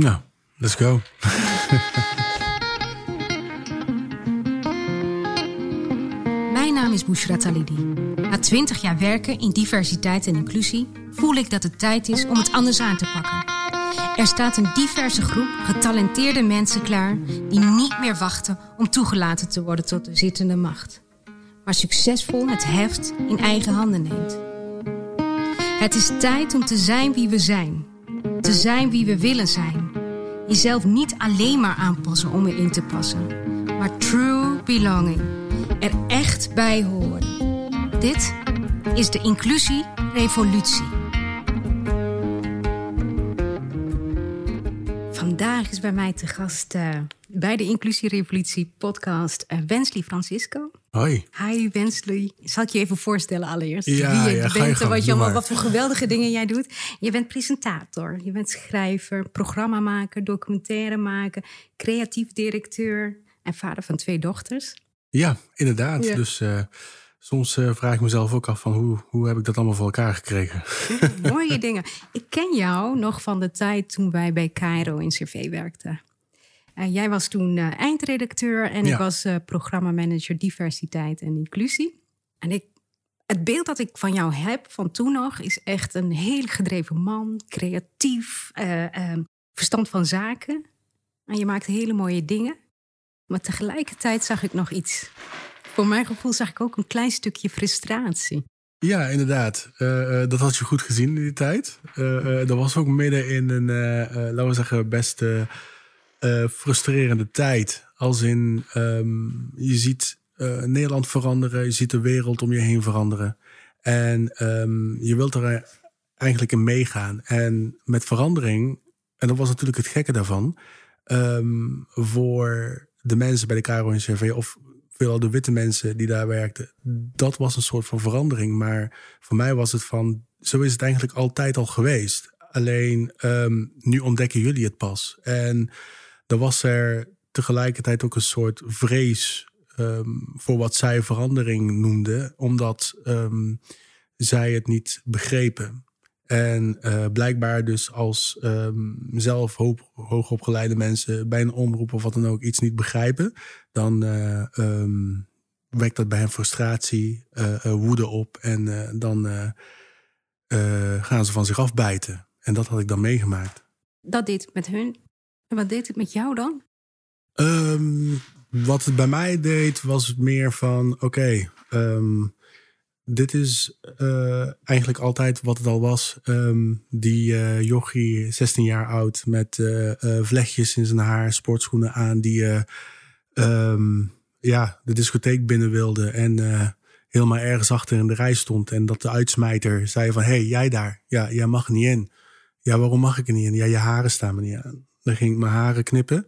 Nou, let's go. Mijn naam is Bushra Talidi. Na 20 jaar werken in diversiteit en inclusie voel ik dat het tijd is om het anders aan te pakken. Er staat een diverse groep getalenteerde mensen klaar die niet meer wachten om toegelaten te worden tot de zittende macht, maar succesvol het heft in eigen handen neemt. Het is tijd om te zijn wie we zijn, te zijn wie we willen zijn. Jezelf niet alleen maar aanpassen om erin te passen, maar true belonging, er echt bij horen. Dit is de Inclusie Vandaag is bij mij te gast uh, bij de Inclusie Revolutie podcast uh, Wensley Francisco. Hoi. Hi Wensley. Zal ik je even voorstellen allereerst? Ja, wie je ja, ga je bent en wat, je allemaal, wat voor geweldige dingen jij doet. Je bent presentator, je bent schrijver, programmamaker, documentairemaker, creatief directeur en vader van twee dochters. Ja, inderdaad. Ja. Dus eh, soms eh, vraag ik mezelf ook af van hoe, hoe heb ik dat allemaal voor elkaar gekregen? Mooie dingen. Ik ken jou nog van de tijd toen wij bij Cairo in CV werkten. Eh, jij was toen eh, eindredacteur en Ja. ik was programmamanager diversiteit en inclusie. En ik, het beeld dat ik van jou heb van toen nog is echt een heel gedreven man, creatief, eh, eh, verstand van zaken. En je maakt hele mooie dingen. Maar tegelijkertijd zag ik nog iets. Voor mijn gevoel zag ik ook een klein stukje frustratie. Ja, inderdaad. Eh, eh, dat had je goed gezien in die tijd. Eh, dat was ook midden in een, laten we zeggen, best frustrerende tijd. Als in, ehm, je ziet Nederland veranderen, je ziet de wereld om je heen veranderen. En ehm, je wilt er eigenlijk in meegaan. En met verandering, en dat was natuurlijk het gekke daarvan, ehm, voor de mensen bij de KRO NCRV of veelal de witte mensen die daar werkten, dat was een soort van verandering. Maar voor mij was het van, zo is het eigenlijk altijd al geweest. Alleen ehm, nu ontdekken jullie het pas. En er was er tegelijkertijd ook een soort vrees ehm, voor wat zij verandering noemden, omdat ehm, zij het niet begrepen. En eh, blijkbaar dus als ehm, zelf hoog, hoogopgeleide mensen bij een omroep of wat dan ook iets niet begrijpen, dan ehm, wekt dat bij hen frustratie, eh, woede op en dan gaan ze van zich afbijten. En dat had ik dan meegemaakt. Dat deed het met hun. En wat deed het met jou dan? Ehm, wat het bij mij deed, was het meer van: oké, dit is eh, eigenlijk altijd wat het al was. Ehm, die eh jochie, 16 jaar oud, met eh, vlechtjes in zijn haar, sportschoenen aan, die eh, ehm, ja, de discotheek binnen wilde en helemaal ergens achter in de rij stond. En dat de uitsmijter zei van, hé, hey, jij daar, ja, jij mag niet in. Ja, waarom mag ik er niet in? Ja, je haren staan me niet aan. Dan ging ik mijn haren knippen.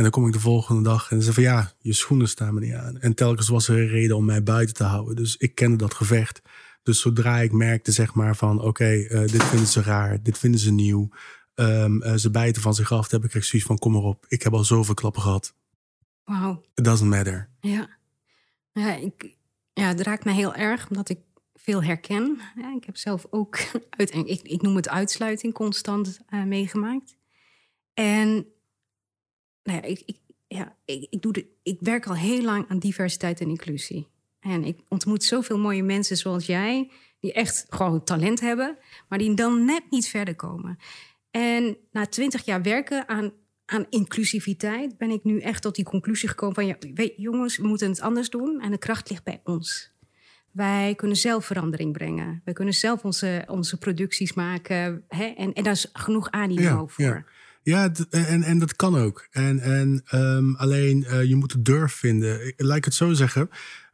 En dan kom ik de volgende dag en ze van ja, je schoenen staan me niet aan. En telkens was er een reden om mij buiten te houden. Dus ik kende dat gevecht. Dus zodra ik merkte zeg maar van oké, eh, dit vinden ze raar, dit vinden ze nieuw. ehm, eh, ze bijten van zich af, dan heb ik echt zoiets van kom maar op. Ik heb al zoveel klappen gehad. Wauw. It doesn't matter. Ja. Ja, ik, ja, het raakt mij heel erg omdat ik veel herken. Ja, ik heb zelf ook, uit, ik, ik noem het uitsluiting, constant eh, meegemaakt. En nou ja, ik, ik, ja, ik, ik, doe de, ik werk al heel lang aan diversiteit en inclusie. En ik ontmoet zoveel mooie mensen zoals jij, die echt gewoon talent hebben, maar die dan net niet verder komen. En na twintig jaar werken aan, aan inclusiviteit ben ik nu echt tot die conclusie gekomen van, ja, weet, jongens, we moeten het anders doen en de kracht ligt bij ons. Wij kunnen zelf verandering brengen. Wij kunnen zelf onze, onze producties maken. Hè? En, en daar is genoeg animo Ja, voor. ja. Ja, en, en dat kan ook. En, en ehm, alleen eh, je moet de durf vinden. Ik- Laat het zo zeggen.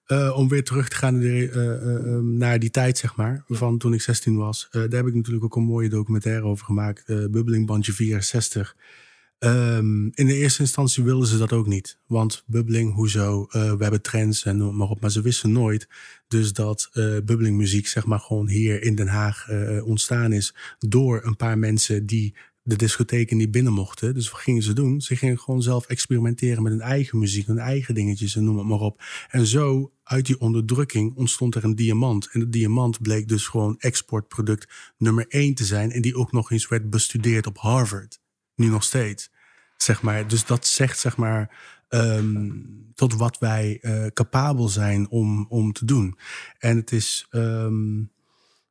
eh, om weer terug te gaan eh, eh, ehm, naar die tijd, zeg maar. Van toen ik 16 was. Daar heb ik natuurlijk ook een mooie documentaire over gemaakt. Bubbeling Bandje 64. Ehm, in de eerste instantie wilden ze dat ook niet. Want bubbeling, hoezo? We hebben trends en noem maar op. Maar ze wisten nooit dus dat eh bubbeling muziek zeg maar gewoon hier in Den Haag ontstaan is. Door een paar mensen die de discotheken niet binnen mochten. Dus wat gingen ze doen? Ze gingen gewoon zelf experimenteren met hun eigen muziek, hun eigen dingetjes en noem het maar op. En zo uit die onderdrukking ontstond er een diamant. En de diamant bleek dus gewoon exportproduct nummer één te zijn. En die ook nog eens werd bestudeerd op Harvard. Nu nog steeds. Zeg maar. Dus dat zegt zeg maar ehm, tot wat wij uh, capabel zijn om, om te doen. En het is. Ehm,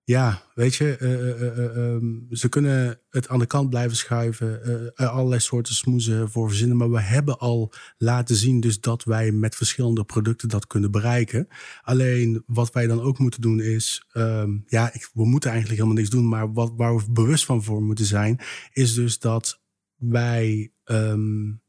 ja, weet je, uh, uh, ze kunnen het aan de kant blijven schuiven, allerlei soorten smoezen voor verzinnen, maar we hebben al laten zien dus dat wij met verschillende producten dat kunnen bereiken. Alleen wat wij dan ook moeten doen is, um, ja, ik, we moeten eigenlijk helemaal niks doen, maar wat, waar we bewust van voor moeten zijn, is dus dat wij um,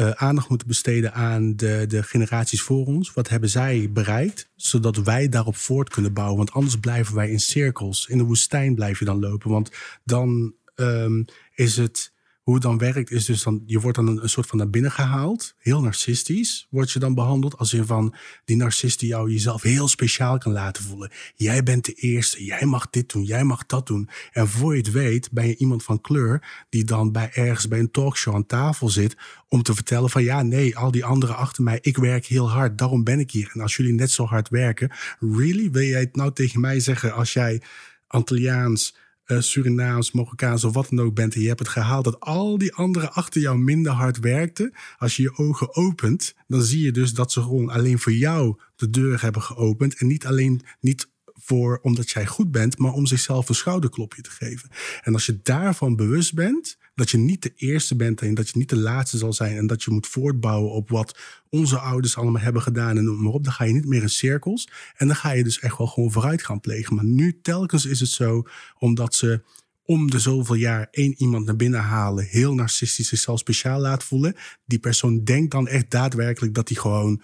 uh, aandacht moeten besteden aan de, de generaties voor ons. Wat hebben zij bereikt? Zodat wij daarop voort kunnen bouwen. Want anders blijven wij in cirkels. In de woestijn blijf je dan lopen. Want dan um, is het hoe het dan werkt is dus dan, je wordt dan een, soort van naar binnen gehaald. Heel narcistisch word je dan behandeld. Als in van die narcist die jou jezelf heel speciaal kan laten voelen. Jij bent de eerste, jij mag dit doen, jij mag dat doen. En voor je het weet ben je iemand van kleur die dan bij ergens bij een talkshow aan tafel zit. Om te vertellen van ja, nee, al die anderen achter mij, ik werk heel hard, daarom ben ik hier. En als jullie net zo hard werken, really? Wil jij het nou tegen mij zeggen als jij Antilliaans Surinaams, Marokkaans of wat dan ook bent en je hebt het gehaald dat al die anderen achter jou minder hard werkten. Als je je ogen opent, dan zie je dus dat ze gewoon alleen voor jou de deur hebben geopend en niet alleen niet voor omdat jij goed bent, maar om zichzelf een schouderklopje te geven. En als je daarvan bewust bent, dat je niet de eerste bent en dat je niet de laatste zal zijn en dat je moet voortbouwen op wat onze ouders allemaal hebben gedaan en noem maar op, dan ga je niet meer in cirkels en dan ga je dus echt wel gewoon vooruit gaan plegen. Maar nu telkens is het zo, omdat ze om de zoveel jaar één iemand naar binnen halen, heel narcistisch zichzelf speciaal laat voelen. Die persoon denkt dan echt daadwerkelijk dat hij gewoon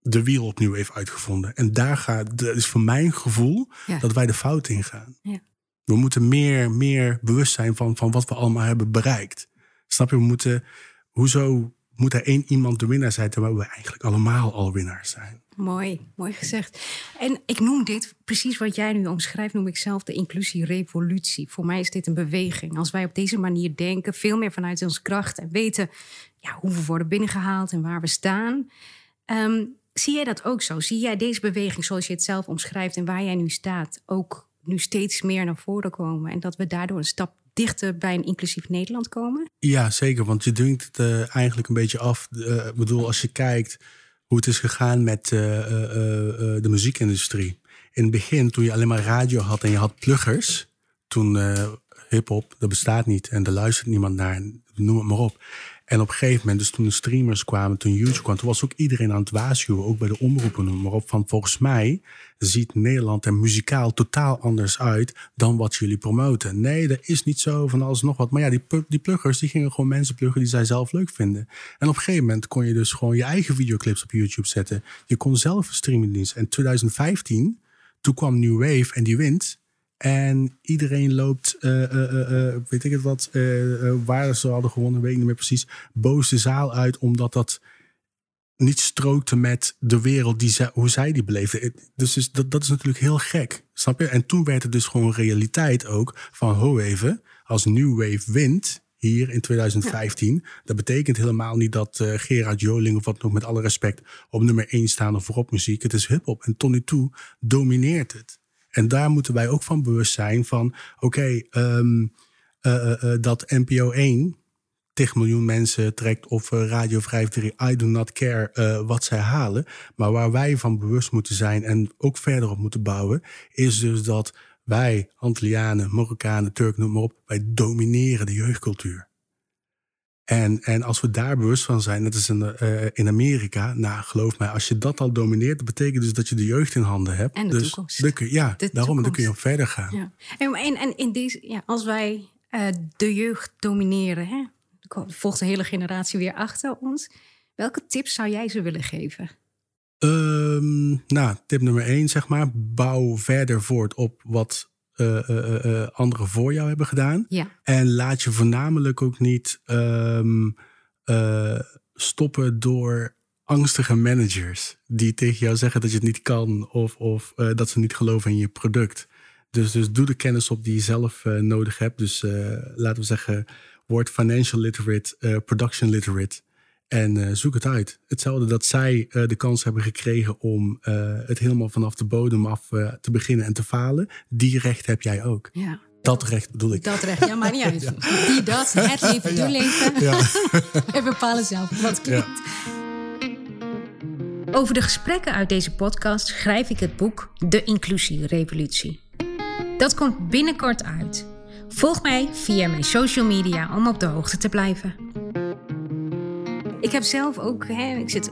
de wiel opnieuw heeft uitgevonden. En daar gaat, dat is voor mijn gevoel dat wij de fout in gaan. Ja. We moeten meer, meer bewust zijn van, van wat we allemaal hebben bereikt. Snap je? We moeten, hoezo moet er één iemand de winnaar zijn terwijl we eigenlijk allemaal al winnaars zijn? Mooi, mooi gezegd. En ik noem dit, precies wat jij nu omschrijft, noem ik zelf de inclusierevolutie. Voor mij is dit een beweging. Als wij op deze manier denken, veel meer vanuit onze kracht en weten ja, hoe we worden binnengehaald en waar we staan. Ehm, zie jij dat ook zo? Zie jij deze beweging zoals je het zelf omschrijft en waar jij nu staat ook nu steeds meer naar voren komen. En dat we daardoor een stap dichter bij een inclusief Nederland komen? Ja, zeker. Want je dunkt het uh, eigenlijk een beetje af. Uh, ik bedoel, als je kijkt hoe het is gegaan met uh, de muziekindustrie. In het begin, toen je alleen maar radio had en je had pluggers. Toen hip-hop, dat bestaat niet en er luistert niemand naar. Noem het maar op. En op een gegeven moment, dus toen de streamers kwamen, toen YouTube kwam, toen was ook iedereen aan het waarschuwen, ook bij de omroepen, maar op, van volgens mij ziet Nederland er muzikaal totaal anders uit dan wat jullie promoten. Nee, dat is niet zo van alles nog wat. Maar ja, die, die pluggers, die gingen gewoon mensen pluggen die zij zelf leuk vinden. En op een gegeven moment kon je dus gewoon je eigen videoclips op YouTube zetten. Je kon zelf een streamingdienst. En 2015, toen kwam New Wave en die wint. En iedereen loopt, uh, uh, weet ik het wat, waar ze hadden gewonnen, weet ik niet meer precies, boos de zaal uit, omdat dat niet strookte met de wereld die zij, hoe zij die beleefden. Dus, dus dat, dat is natuurlijk heel gek, snap je? En toen werd het dus gewoon realiteit ook van, ho even, als New Wave wint, hier in 2015. Dat betekent helemaal niet dat uh, Gerard Joling of wat nog met alle respect op nummer 1 staan of voorop muziek. Het is hip-hop en Tony Toe domineert het. En daar moeten wij ook van bewust zijn van, oké, okay, um, uh, uh, dat NPO 1 tegen miljoen mensen trekt of Radio 53, I do not care wat zij halen. Maar waar wij van bewust moeten zijn en ook verder op moeten bouwen, is dus dat wij, Antillianen, Marokkanen, Turken, noem maar op, wij domineren de jeugdcultuur. En, en als we daar bewust van zijn, net als in, uh, in Amerika, nou geloof mij, als je dat al domineert, dat betekent dus dat je de jeugd in handen hebt. En de dus toekomst. Dan kun, ja, de daarom dan kun je op verder gaan. Ja. En, en, en in deze, ja, als wij uh, de jeugd domineren, hè, er volgt een hele generatie weer achter ons. Welke tips zou jij ze willen geven? Um, nou, tip nummer één, zeg maar, bouw verder voort op wat uh, uh, uh, anderen voor jou hebben gedaan. Ja. En laat je voornamelijk ook niet um, stoppen door angstige managers die tegen jou zeggen dat je het niet kan of, of dat ze niet geloven in je product. Dus, dus doe de kennis op die je zelf nodig hebt. Dus laten we zeggen, word financial literate, production literate. En uh, zoek het uit. Hetzelfde dat zij uh, de kans hebben gekregen om uh, het helemaal vanaf de bodem af te beginnen en te falen. Die recht heb jij ook. Ja. Dat recht bedoel ik. Dat recht, ja, maar niet uit. Die, dat, het leven, de leven. Ja. We bepalen zelf wat klinkt. Over de gesprekken uit deze podcast schrijf ik het boek De Inclusierevolutie. Dat komt binnenkort uit. Volg mij via mijn social media om op de hoogte te blijven. Ik heb zelf ook, hè, ik, zit,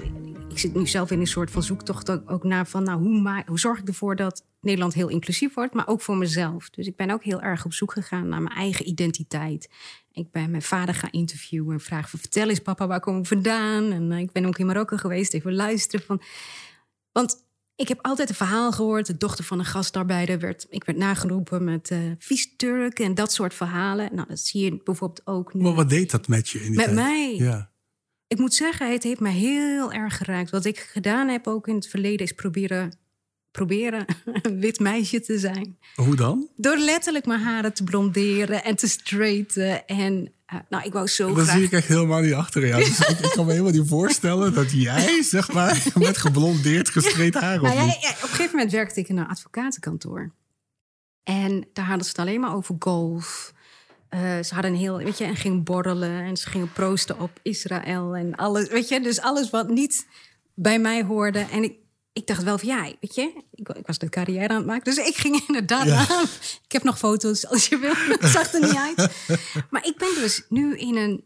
ik zit nu zelf in een soort van zoektocht ook, naar van, nou, hoe, maak, hoe zorg ik ervoor dat Nederland heel inclusief wordt, maar ook voor mezelf. Dus ik ben ook heel erg op zoek gegaan naar mijn eigen identiteit. Ik ben mijn vader gaan interviewen en vragen van, vertel eens papa, waar komen we vandaan? En uh, ik ben ook in Marokko geweest, even luisteren van... Want ik heb altijd een verhaal gehoord. De dochter van een gastarbeider werd, ik werd nageroepen met uh, vies Turk en dat soort verhalen. Nou, dat zie je bijvoorbeeld ook nu. Maar wat deed dat met je in die Met tijd? mij? Ja. Ik moet zeggen, het heeft mij heel erg geraakt. Wat ik gedaan heb ook in het verleden is proberen, proberen een wit meisje te zijn. Hoe dan? Door letterlijk mijn haren te blonderen en te straighten. En uh, nou, ik wou zo Dat graag... zie ik echt helemaal niet achter jou. Dus ik, ik, kan me helemaal niet voorstellen dat jij, zeg maar, met geblondeerd gestreed haar op nou, ja, ja, op een gegeven moment werkte ik in een advocatenkantoor. En daar hadden ze het alleen maar over golf. Uh, ze hadden een heel, weet je, en gingen borrelen en ze gingen proosten op Israël en alles, weet je, dus alles wat niet bij mij hoorde. En ik, ik dacht wel van ja, weet je, ik, ik, was de carrière aan het maken, dus ik ging inderdaad ja. aan. Ik heb nog foto's als je wil, dat zag er niet uit. Maar ik ben dus nu in een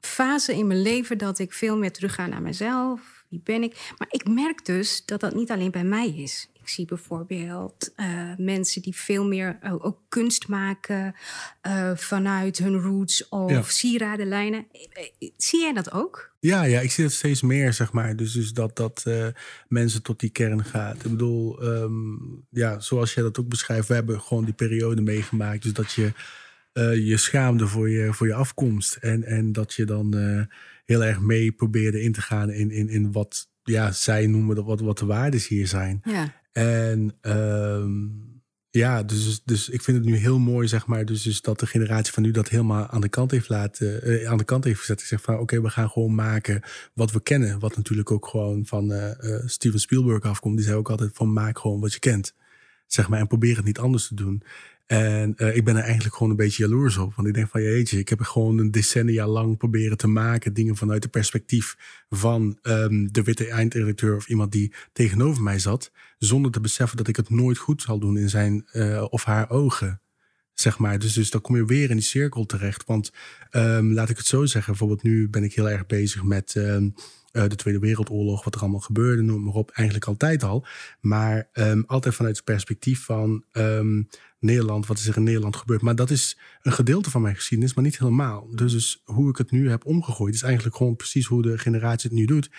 fase in mijn leven dat ik veel meer terugga naar mezelf. Wie ben ik? Maar ik merk dus dat dat niet alleen bij mij is. Ik zie bijvoorbeeld uh, mensen die veel meer uh, ook kunst maken uh, vanuit hun roots of ja. sieradenlijnen. Zie jij dat ook? Ja, ja, ik zie het steeds meer, zeg maar. Dus, dus dat, dat mensen tot die kern gaat. Ik bedoel, um, ja, zoals jij dat ook beschrijft, we hebben gewoon die periode meegemaakt. Dus dat je je schaamde voor je, voor je afkomst. En, en dat je dan heel erg mee probeerde in te gaan in, in, in wat ja, zij noemen dat wat, wat de waarden hier zijn. Ja. En um, ja, dus, dus ik vind het nu heel mooi, zeg maar, dus, dus dat de generatie van nu dat helemaal aan de kant heeft laten, uh, aan de kant heeft gezet. Ik zeg van, oké, we gaan gewoon maken wat we kennen. Wat natuurlijk ook gewoon van uh, uh, Steven Spielberg afkomt. Die zei ook altijd van, maak gewoon wat je kent. Zeg maar, en probeer het niet anders te doen. En uh, ik ben er eigenlijk gewoon een beetje jaloers op. Want ik denk van, jeetje, ik heb gewoon een decennia lang proberen te maken. Dingen vanuit het perspectief van um, de witte eindredacteur of iemand die tegenover mij zat. Zonder te beseffen dat ik het nooit goed zal doen in zijn uh, of haar ogen. Zeg maar. Dus, dus dan kom je weer in die cirkel terecht. Want um, laat ik het zo zeggen. Bijvoorbeeld nu ben ik heel erg bezig met... Um, uh, de Tweede Wereldoorlog, wat er allemaal gebeurde, noem maar op, eigenlijk altijd al. Maar altijd vanuit het perspectief van Nederland, wat is er in Nederland gebeurd. Maar dat is een gedeelte van mijn geschiedenis, maar niet helemaal. Dus, dus hoe ik het nu heb omgegooid, is eigenlijk gewoon precies hoe de generatie het nu doet.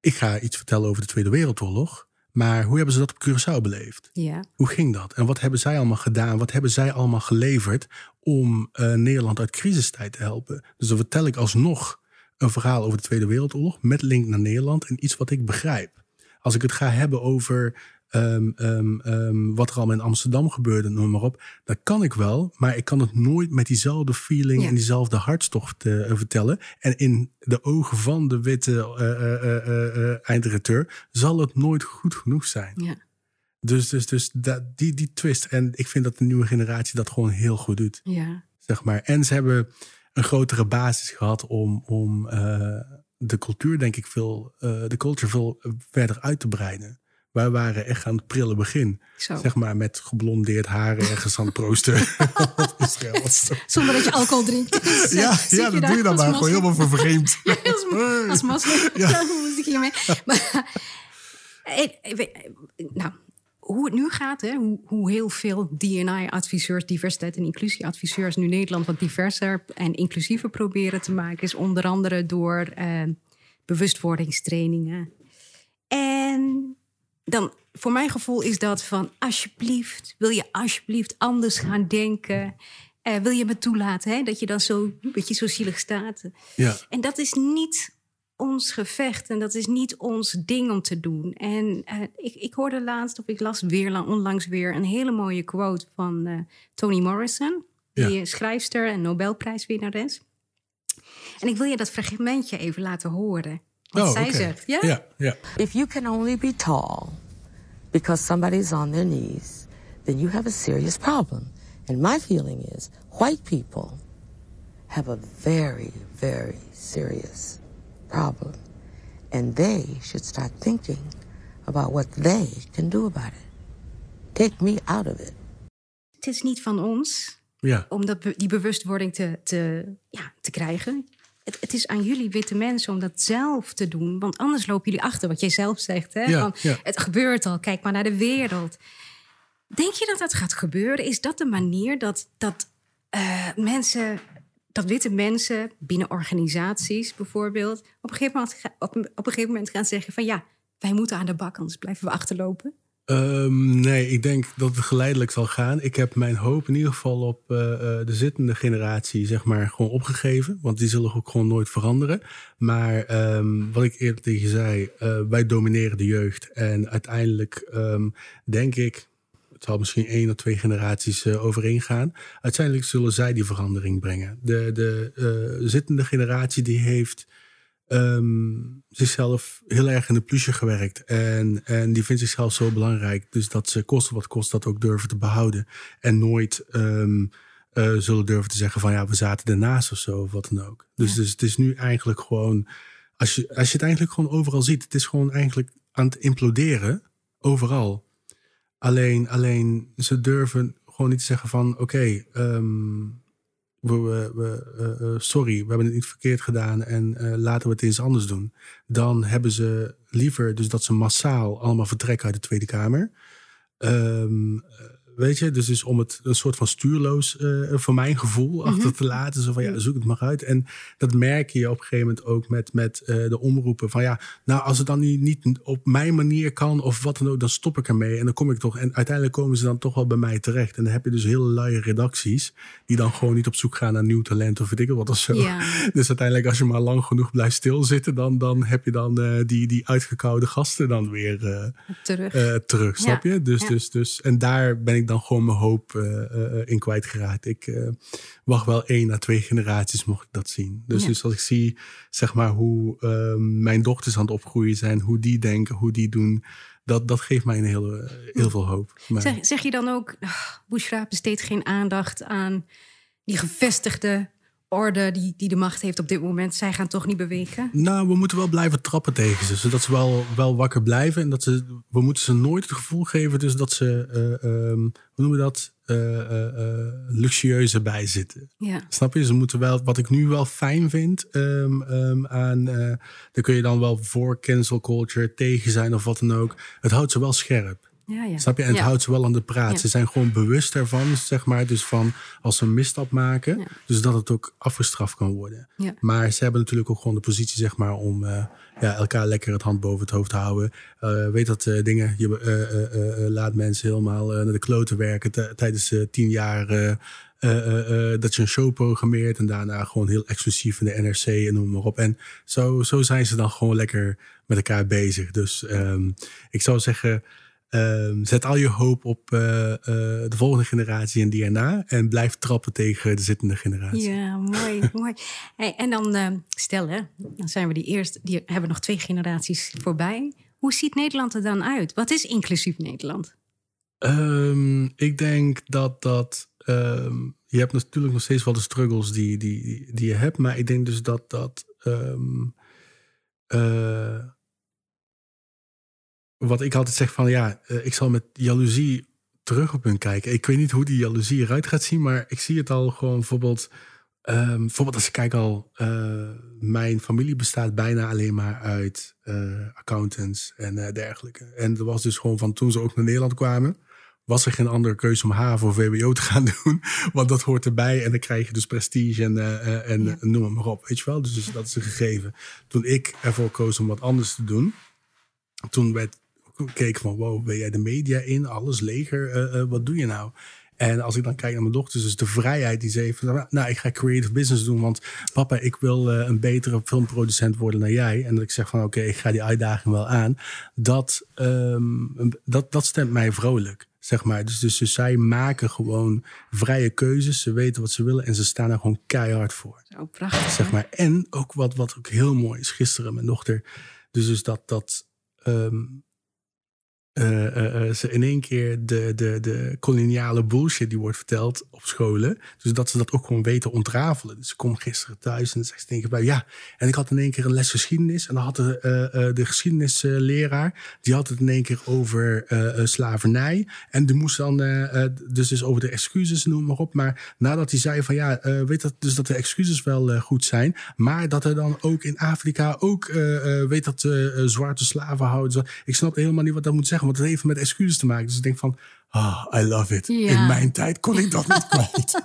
Ik ga iets vertellen over de Tweede Wereldoorlog. Maar hoe hebben ze dat op Curaçao beleefd? Ja. Hoe ging dat? En wat hebben zij allemaal gedaan? Wat hebben zij allemaal geleverd om uh, Nederland uit crisistijd te helpen? Dus dan vertel ik alsnog een verhaal over de Tweede Wereldoorlog met link naar Nederland en iets wat ik begrijp. Als ik het ga hebben over um, um, um, wat er allemaal in Amsterdam gebeurde, noem maar op, dat kan ik wel, maar ik kan het nooit met diezelfde feeling ja. en diezelfde hartstocht uh, vertellen. En in de ogen van de witte uh, uh, eindredacteur zal het nooit goed genoeg zijn. Ja. Dus, dus, dus dat, die, die twist. En ik vind dat de nieuwe generatie dat gewoon heel goed doet. Ja. Zeg maar. En ze hebben een grotere basis gehad om, om de cultuur, denk ik, veel, de culture veel verder uit te breiden. Wij waren echt aan het prille begin. Zo. Zeg maar met geblondeerd haar ergens aan het proosten. Zonder dat je alcohol drinkt. Dus, ja, ja dat doe je dan maar. Gewoon helemaal voor vervreemd. ja, als, als moslim. Ja. Moest ik hiermee. Maar, nou, hoe het nu gaat, hè, hoe, hoe heel veel DNI-adviseurs, diversiteit- en inclusieadviseurs, nu Nederland wat diverser en inclusiever proberen te maken, is onder andere door uh, bewustwordingstrainingen. En dan, voor mijn gevoel, is dat van alsjeblieft, wil je alsjeblieft anders gaan denken? Uh, wil je me toelaten hè, dat je dan zo, een beetje zo zielig staat? Ja. En dat is niet ons gevecht en dat is niet ons ding om te doen. En uh, ik, ik hoorde laatst, of ik las weer onlangs weer, een hele mooie quote van uh, Toni Morrison, die schrijfster en Nobelprijswinnares. En ik wil je dat fragmentje even laten horen. Wat oh, zij okay. zegt. Ja? Ja, ja. If you can only be tall because somebody's on their knees, then you have a serious problem. And my feeling is white people have a very, very serious problem. And they should start thinking about what they can do about it. Take me out of it. Het is niet van ons Ja. om dat, die bewustwording te, te, ja, te krijgen. Het, het is aan jullie witte mensen om dat zelf te doen. Want anders lopen jullie achter wat jij zelf zegt. Hè? Ja, Van, ja. Het gebeurt al, kijk maar naar de wereld. Denk je dat dat gaat gebeuren? Is dat de manier dat, dat eh, mensen, dat witte mensen binnen organisaties bijvoorbeeld, op een, gegeven moment, ga- op, een, op een gegeven moment gaan zeggen van ja, wij moeten aan de bak, anders blijven we achterlopen? Ehm, nee, ik denk dat het geleidelijk zal gaan. Ik heb mijn hoop in ieder geval op eh, eh, de zittende generatie, zeg maar, gewoon opgegeven. Want die zullen ook gewoon nooit veranderen. Maar ehm, wat ik eerder tegen je zei, eh, wij domineren de jeugd. En uiteindelijk ehm, denk ik, het zal misschien één of twee generaties eh, overheen gaan. Uiteindelijk zullen zij die verandering brengen. De, de zittende generatie die heeft ehm, zichzelf heel erg in de plusje gewerkt. En, en die vindt zichzelf zo belangrijk. Dus dat ze kosten wat kost dat ook durven te behouden. En nooit eh, zullen durven te zeggen van ja, we zaten ernaast of zo of wat dan ook. Dus, dus het is nu eigenlijk gewoon, als je, als je het eigenlijk gewoon overal ziet, het is gewoon eigenlijk aan het imploderen, overal. Alleen, alleen ze durven gewoon niet te zeggen van oké, ehm, we, we, eh, eh, sorry, we hebben het niet verkeerd gedaan en eh, laten we het eens anders doen. Dan hebben ze liever dus dat ze massaal allemaal vertrekken uit de Tweede Kamer. Eh, weet je, dus, dus om het een soort van stuurloos, eh, voor mijn gevoel, achter te laten. Zo van ja, zoek het maar uit. En dat merk je op een gegeven moment ook met, met eh, de omroepen. Van ja, nou als het dan niet, niet op mijn manier kan of wat dan ook, dan stop ik ermee. En dan kom ik toch. En uiteindelijk komen ze dan toch wel bij mij terecht. En dan heb je dus hele luie redacties die dan gewoon niet op zoek gaan naar nieuw talent of weet ik wat of zo. Ja. Dus uiteindelijk, als je maar lang genoeg blijft stilzitten, dan, dan heb je dan eh, die, die uitgekoude gasten dan weer Terug. terug, snap Ja, je? Dus, ja. dus, dus, en daar ben ik dan gewoon mijn hoop eh, eh, in kwijtgeraakt. Ik eh, wacht wel één à twee generaties mocht ik dat zien. Dus, Ja. dus als ik zie, zeg maar, hoe ehm, mijn dochters aan het opgroeien zijn, hoe die denken, hoe die doen, dat, dat geeft mij een heel, heel veel hoop. Maar, Zeg, zeg je dan ook, ah, Bushra besteedt geen aandacht aan die gevestigde orde die, die de macht heeft op dit moment? Zij gaan toch niet bewegen? Nou, we moeten wel blijven trappen tegen ze. Zodat ze wel, wel wakker blijven. En dat ze, we moeten ze nooit het gevoel geven dus dat ze, eh, ehm, hoe noemen we dat, Eh, eh, eh, luxueus erbij zitten. Ja. Snap je? Ze moeten wel, wat ik nu wel fijn vind ehm, ehm, aan, daar kun je dan wel voor cancel culture tegen zijn of wat dan ook. Het houdt ze wel scherp. Ja, ja. Snap je? En het Ja. houdt ze wel aan de praat. Ja. Ze zijn gewoon bewust ervan, zeg maar. Dus van als ze een misstap maken, Ja. dus dat het ook afgestraft kan worden. Ja. Maar ze hebben natuurlijk ook gewoon de positie, zeg maar, om eh, ja, elkaar lekker het hand boven het hoofd te houden. Eh, weet dat eh, dingen, je eh, eh, eh, eh, laat mensen helemaal eh, naar de kloten werken tijdens tien jaar. eh, eh, eh, eh, dat je een show programmeert en daarna gewoon heel exclusief in de NRC en noem maar op. En zo, zo zijn ze dan gewoon lekker met elkaar bezig. Dus ehm, ik zou zeggen, ehm, zet al je hoop op eh, eh, de volgende generatie en die erna. En blijf trappen tegen de zittende generatie. Ja, mooi, mooi. Hey, en dan eh, stel, hè, dan zijn we die eerste, die hebben nog twee generaties voorbij. Hoe ziet Nederland er dan uit? Wat is inclusief Nederland? Ehm, ik denk dat dat. ehm, je hebt natuurlijk nog steeds wel de struggles die, die, die je hebt. Maar ik denk dus dat dat. Wat ik altijd zeg van ja, eh, ik zal met jaloezie terug op hun kijken. Ik weet niet hoe die jaloezie eruit gaat zien, maar ik zie het al gewoon bijvoorbeeld. ehm, bijvoorbeeld als ik kijk al, eh, mijn familie bestaat bijna alleen maar uit eh, accountants en dergelijke. En dat was dus gewoon van toen ze ook naar Nederland kwamen, was er geen andere keuze om HAVO of VWO te gaan doen. Want dat hoort erbij en dan krijg je dus prestige en, en Ja. noem het maar op. Weet je wel? Dus, dus dat is een gegeven. Toen ik ervoor koos om wat anders te doen, toen werd gekeken van wow, ben jij de media in, alles leger, eh, eh, wat doe je nou? En als ik dan kijk naar mijn dochters, dus de vrijheid die ze heeft. Nou, ik ga creative business doen, want papa, ik wil eh, een betere filmproducent worden dan jij. En dat ik zeg van oké, ik ga die uitdaging wel aan. Dat, ehm, dat, dat stemt mij vrolijk, zeg maar. Dus, dus, dus zij maken gewoon vrije keuzes. Ze weten wat ze willen en ze staan er gewoon keihard voor Zo prachtig. zeg maar. En ook wat, wat ook heel mooi is, gisteren mijn dochter. Dus, dus dat, dat ehm, uh, ze in één keer de, de, de koloniale bullshit die wordt verteld op scholen. Dus dat ze dat ook gewoon weten ontrafelen. Dus ze komt gisteren thuis en zegt tegen bij ja. En ik had in één keer een les geschiedenis. En dan had de, de geschiedenisleraar, die had het in één keer over slavernij. En die moest dan, dus, dus over de excuses, noem maar op. Maar nadat hij zei van ja, weet dat, dus dat de excuses wel goed zijn. Maar dat er dan ook in Afrika ook, weet dat zwarte slavenhouders. Ik snap helemaal niet wat dat moet zeggen want het heeft met excuses te maken. Dus ik denk van, ah, I love it. In mijn tijd kon ik dat niet kwijt.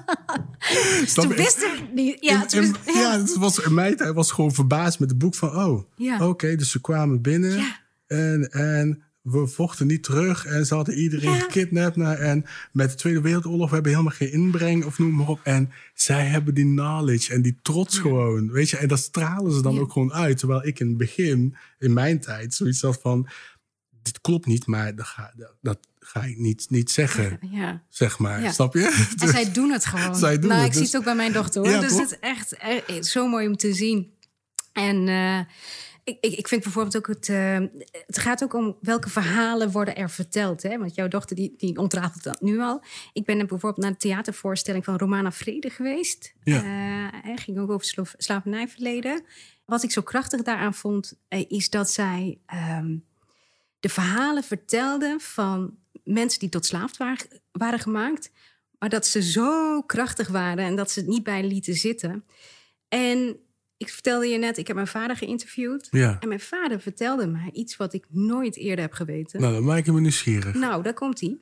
Toen wist ik niet. Ja, in, ja. het was, in mijn tijd was gewoon verbaasd met het boek van, oh, oké, dus ze kwamen binnen en, en we vochten niet terug en ze hadden iedereen gekidnapt. Nou, en met de Tweede Wereldoorlog, we hebben helemaal geen inbreng of noem maar op. En zij hebben die knowledge en die trots gewoon, weet je. En dat stralen ze dan ook gewoon uit. Terwijl ik in het begin, in mijn tijd, zoiets had van dit klopt niet, maar dat ga, dat ga ik niet, niet zeggen. Ja. Zeg maar, ja. snap je? En zij doen het gewoon. zij doen nou, het, ik zie dus- het ook bij mijn dochter hoor. dus het is echt, echt, zo mooi om te zien. En uh, ik, ik, ik, vind bijvoorbeeld ook het. Uh, het gaat ook om welke verhalen worden er verteld. Hè? Want jouw dochter die, die ontrafelt dat nu al. Ik ben bijvoorbeeld naar de theatervoorstelling van Romana Vrede geweest. Ja. Uh, ging ook over slavernijverleden. Wat ik zo krachtig daaraan vond, is dat zij. Um, de verhalen vertelde van mensen die tot slaaf waren, gemaakt. Maar dat ze zo krachtig waren en dat ze het niet bij lieten zitten. En ik vertelde je net, ik heb mijn vader geïnterviewd. Ja. En mijn vader vertelde mij iets wat ik nooit eerder heb geweten. Nou, dan maak je me nieuwsgierig. Nou, daar komt hij.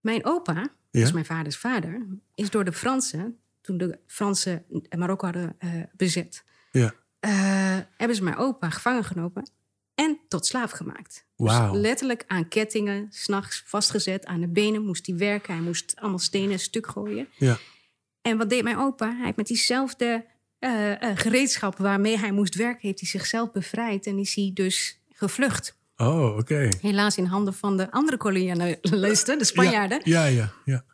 Mijn opa, ja? dus mijn vaders vader, is door de Fransen, toen de Fransen Marokko hadden uh, bezet, ja. Uh, hebben ze mijn opa gevangen genomen en tot slaaf gemaakt. Dus letterlijk aan kettingen, s'nachts vastgezet, aan de benen moest hij werken. Hij moest allemaal stenen stuk gooien. Ja. En wat deed mijn opa? Hij heeft met diezelfde uh, uh, gereedschap waarmee hij moest werken, heeft hij zichzelf bevrijd en is hij dus gevlucht. Oh, oké. Helaas in handen van de andere kolonialisten, de Spanjaarden. Ja, ja, ja.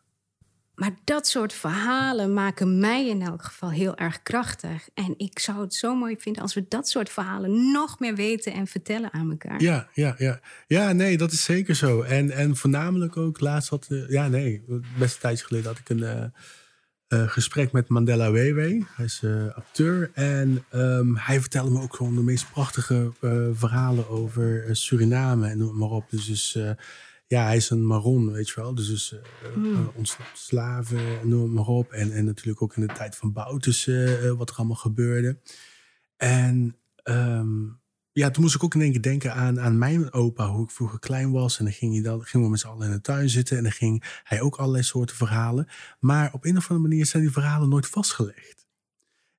Maar dat soort verhalen maken mij in elk geval heel erg krachtig. En ik zou het zo mooi vinden als we dat soort verhalen nog meer weten en vertellen aan elkaar. Ja, ja, ja. Ja, nee, dat is zeker zo. En, en voornamelijk ook laatst had... Uh, ja, nee, best een tijdje geleden had ik een... Uh, uh, gesprek met Mandela Wewe. Hij is acteur. En um, hij vertelde me ook gewoon de meest prachtige verhalen over Suriname en noem maar op. Dus, dus ja, hij is een Maron, weet je wel. Dus, dus mm. ontsnapt slaven, noem maar op. En, en natuurlijk ook in de tijd van Bouters uh, wat er allemaal gebeurde. En um, ja, toen moest ik ook in één keer denken aan, aan mijn opa, hoe ik vroeger klein was. En dan ging hij dan, gingen we met z'n allen in de tuin zitten. En dan ging hij ook allerlei soorten verhalen. Maar op een of andere manier zijn die verhalen nooit vastgelegd.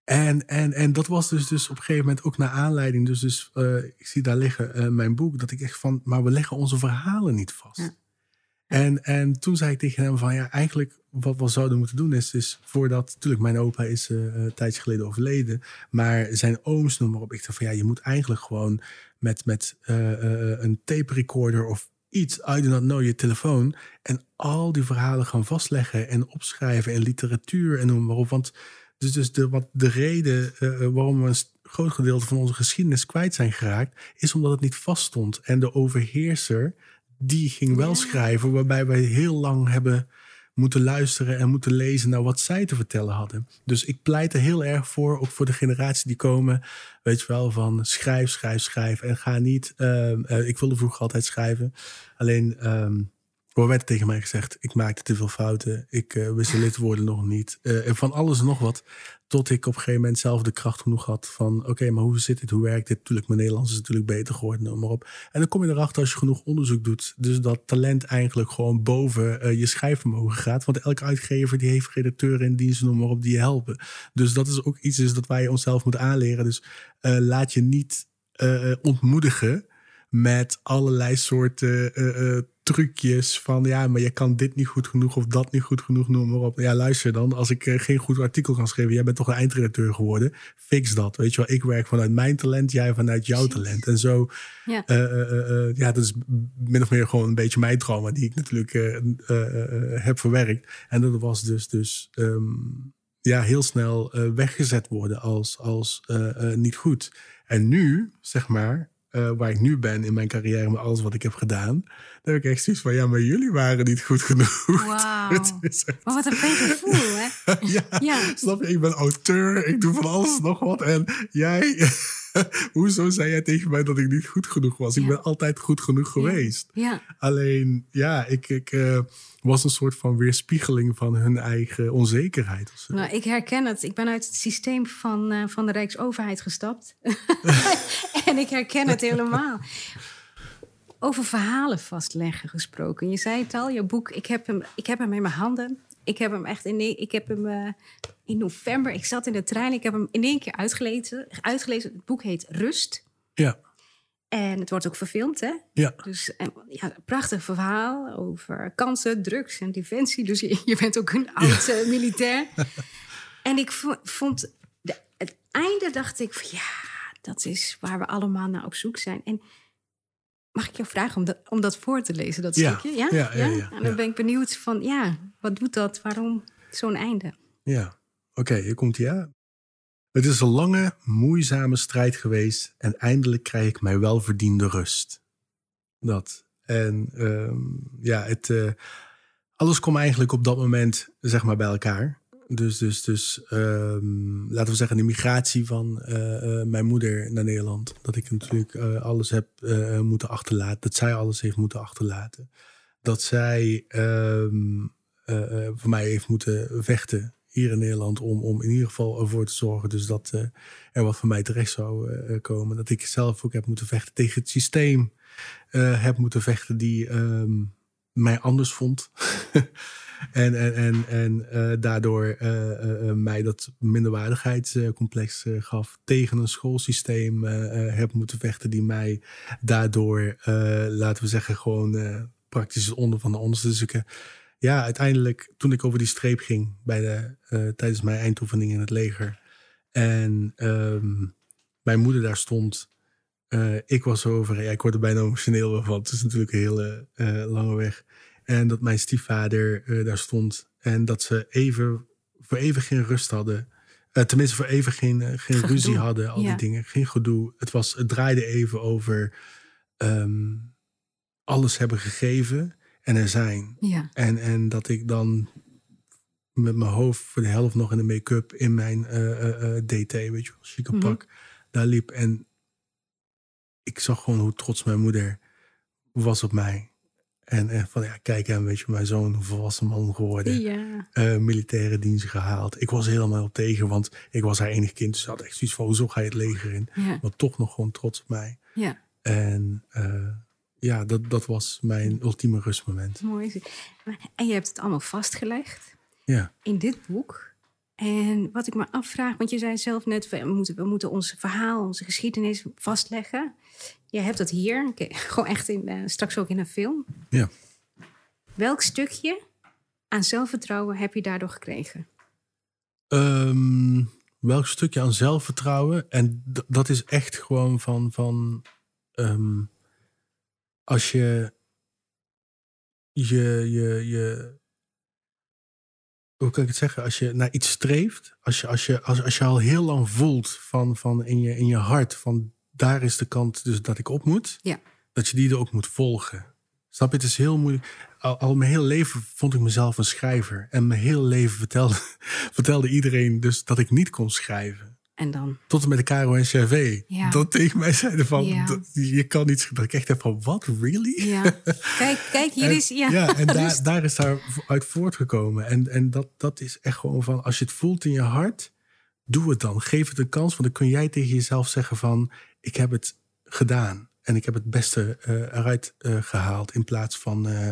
En, en, en dat was dus, dus op een gegeven moment ook naar aanleiding. Dus, dus uh, ik zie daar liggen uh, mijn boek. Dat ik echt van, maar we leggen onze verhalen niet vast. Ja. En, en toen zei ik tegen hem van ja, eigenlijk wat we zouden moeten doen is, is voordat, natuurlijk mijn opa is uh, een tijdje geleden overleden, maar zijn ooms noem maar op. Ik dacht van ja, je moet eigenlijk gewoon met, met een tape recorder of iets, I do not know, je telefoon en al die verhalen gaan vastleggen en opschrijven en literatuur en noem maar op. Want dus, dus de, wat de reden uh, waarom we een groot gedeelte van onze geschiedenis kwijt zijn geraakt, is omdat het niet vaststond. En de overheerser, die ging wel schrijven, waarbij wij heel lang hebben moeten luisteren en moeten lezen naar wat zij te vertellen hadden. Dus ik pleit er heel erg voor, ook voor de generatie die komen, weet je wel, van schrijf, schrijf, schrijf. En ga niet, uh, ik wilde vroeger altijd schrijven, alleen um, er werd tegen mij gezegd, ik maakte te veel fouten. Ik uh, wist de lidwoorden nog niet. Uh, en van alles en nog wat. Tot ik op een gegeven moment zelf de kracht genoeg had van... oké, maar hoe zit dit? Hoe werkt dit? Natuurlijk, mijn Nederlands is natuurlijk beter geworden, noem maar op. En dan kom je erachter als je genoeg onderzoek doet. Dus dat talent eigenlijk gewoon boven uh, je schrijfvermogen gaat. Want elke uitgever die heeft redacteuren in dienst, noem maar op, die je helpen. Dus dat is ook iets is dat wij onszelf moeten aanleren. Dus laat je niet ontmoedigen met allerlei soorten trucjes van ja, maar je kan dit niet goed genoeg of dat niet goed genoeg, noem maar op. Ja, luister dan, als ik uh, geen goed artikel kan schrijven, jij bent toch een eindredacteur geworden, fix dat. Weet je wel, ik werk vanuit mijn talent, jij vanuit jouw talent. En zo, ja, uh, ja dat is min of meer gewoon een beetje mijn trauma die ik natuurlijk heb verwerkt. En dat was dus, dus um, ja, heel snel weggezet worden als, als niet goed. En nu, zeg maar, eh, waar ik nu ben in mijn carrière met alles wat ik heb gedaan, dan heb ik echt zoiets van, ja, maar jullie waren niet goed genoeg. Wauw. Echt- Maar wat een fijn gevoel, hè? ja, Ja. snap je? Ik ben auteur, ik doe van alles nog wat. En jij, hoezo zei jij tegen mij dat ik niet goed genoeg was? Ik ben altijd goed genoeg geweest. Ja, Alleen, ja, ik, ik eh, was een soort van weerspiegeling van hun eigen onzekerheid. Of zo. nou, ik herken het. Ik ben uit het systeem van, eh, van de Rijksoverheid gestapt. en ik herken het helemaal. Over verhalen vastleggen gesproken. Je zei het al, je boek. Ik heb hem, ik heb hem in mijn handen. Ik heb hem echt in, ik heb hem eh, in november. Ik zat in de trein. Ik heb hem in één keer uitgelezen. uitgelezen. Het boek heet Rust. Ja, En het wordt ook verfilmd, hè? ja, Dus en, ja, een prachtig verhaal over kansen, drugs en defensie. Dus je, je bent ook een oud eh, militair. en ik vo- vond de, het einde, dacht ik, van, ja, dat is waar we allemaal naar op zoek zijn. En mag ik jou vragen om dat, om dat voor te lezen, dat Ja. stukje? Ja, Ja, ja, ja, En dan ja. ben ik benieuwd van, ja, wat doet dat? Waarom zo'n einde? ja. Oké, hier komt hij aan. Het is een lange, moeizame strijd geweest en eindelijk krijg ik mijn welverdiende rust. Dat. En ehm, ja, het, eh, alles kwam eigenlijk op dat moment zeg maar bij elkaar. Dus, dus, dus ehm, laten we zeggen, de migratie van eh, eh, mijn moeder naar Nederland. Dat ik natuurlijk alles heb moeten achterlaten. Dat zij alles heeft moeten achterlaten. Dat zij ehm, eh, eh, voor mij heeft moeten vechten hier in Nederland. Om, om in ieder geval ervoor te zorgen dus dat eh, er wat van mij terecht zou eh, komen. Dat ik zelf ook heb moeten vechten tegen het systeem. eh, heb moeten vechten die ehm, mij anders vond. en en, en, en eh, daardoor eh, eh, eh, mij dat minderwaardigheidscomplex eh, gaf. Tegen een schoolsysteem eh, eh, heb moeten vechten die mij daardoor, eh, laten we zeggen, gewoon eh, praktisch onder van de onderste. Eh, ja, uiteindelijk toen ik over die streep ging bij de, eh, tijdens mijn eindoefening in het leger. En ehm, mijn moeder daar stond. eh, ik was over, ja, ik word er bijna emotioneel van. Het is natuurlijk een hele eh, lange weg. En dat mijn stiefvader daar stond. En dat ze even, voor even geen rust hadden. Tenminste, voor even geen, geen Geen ruzie gedoe. hadden. Al Ja. die dingen. Geen gedoe. Het, was, het draaide even over ehm, alles hebben gegeven en er zijn. Ja, En, en dat ik dan met mijn hoofd voor de helft nog in de make-up in mijn eh, eh, eh, DT, weet je wel, chique Mhm. pak, daar liep. En ik zag gewoon hoe trots mijn moeder was op mij. En, en van ja, kijk hem, weet je, mijn zoon, een volwassen man geworden. ja. militaire dienst gehaald. Ik was helemaal tegen, want ik was haar enig kind. Dus ze had echt zoiets van, hoezo ga je het leger in? ja, Maar toch nog gewoon trots op mij. ja. En ja, dat, dat was mijn ultieme rustmoment. Mooi. En je hebt het allemaal vastgelegd. Ja. in dit boek. En wat ik me afvraag, want je zei zelf net, we moeten, we moeten ons verhaal, onze geschiedenis vastleggen. Je hebt dat hier, gewoon echt in, eh, straks ook in een film. Ja. Welk stukje aan zelfvertrouwen heb je daardoor gekregen? Ehm, welk stukje aan zelfvertrouwen? En dat is echt gewoon van, van ehm, als je je, je, je, hoe kan ik het zeggen? Als je naar iets streeft, als je, als je, als, als je al heel lang voelt van, van in, je, in je hart, van daar is de kant dus dat ik op moet, Ja. dat je die er ook moet volgen. Snap je? Het is heel moeilijk. Al, al mijn hele leven vond ik mezelf een schrijver. En mijn hele leven vertelde, vertelde iedereen dus dat ik niet kon schrijven. En dan, Tot en met de KRO-NCRV. Ja. Dat tegen mij zeiden van, Ja. dat, je kan niet schrijven. Dat ik echt heb van, wat, really? ja. kijk, kijk, hier En- is, ja. en daar, Rust. daar is daar uit voortgekomen. En, en dat, dat is echt gewoon van, als je het voelt in je hart, doe het dan. Geef het een kans, want dan kun jij tegen jezelf zeggen van, ik heb het gedaan. En ik heb het beste eh, eruit eh, gehaald. In plaats van eh,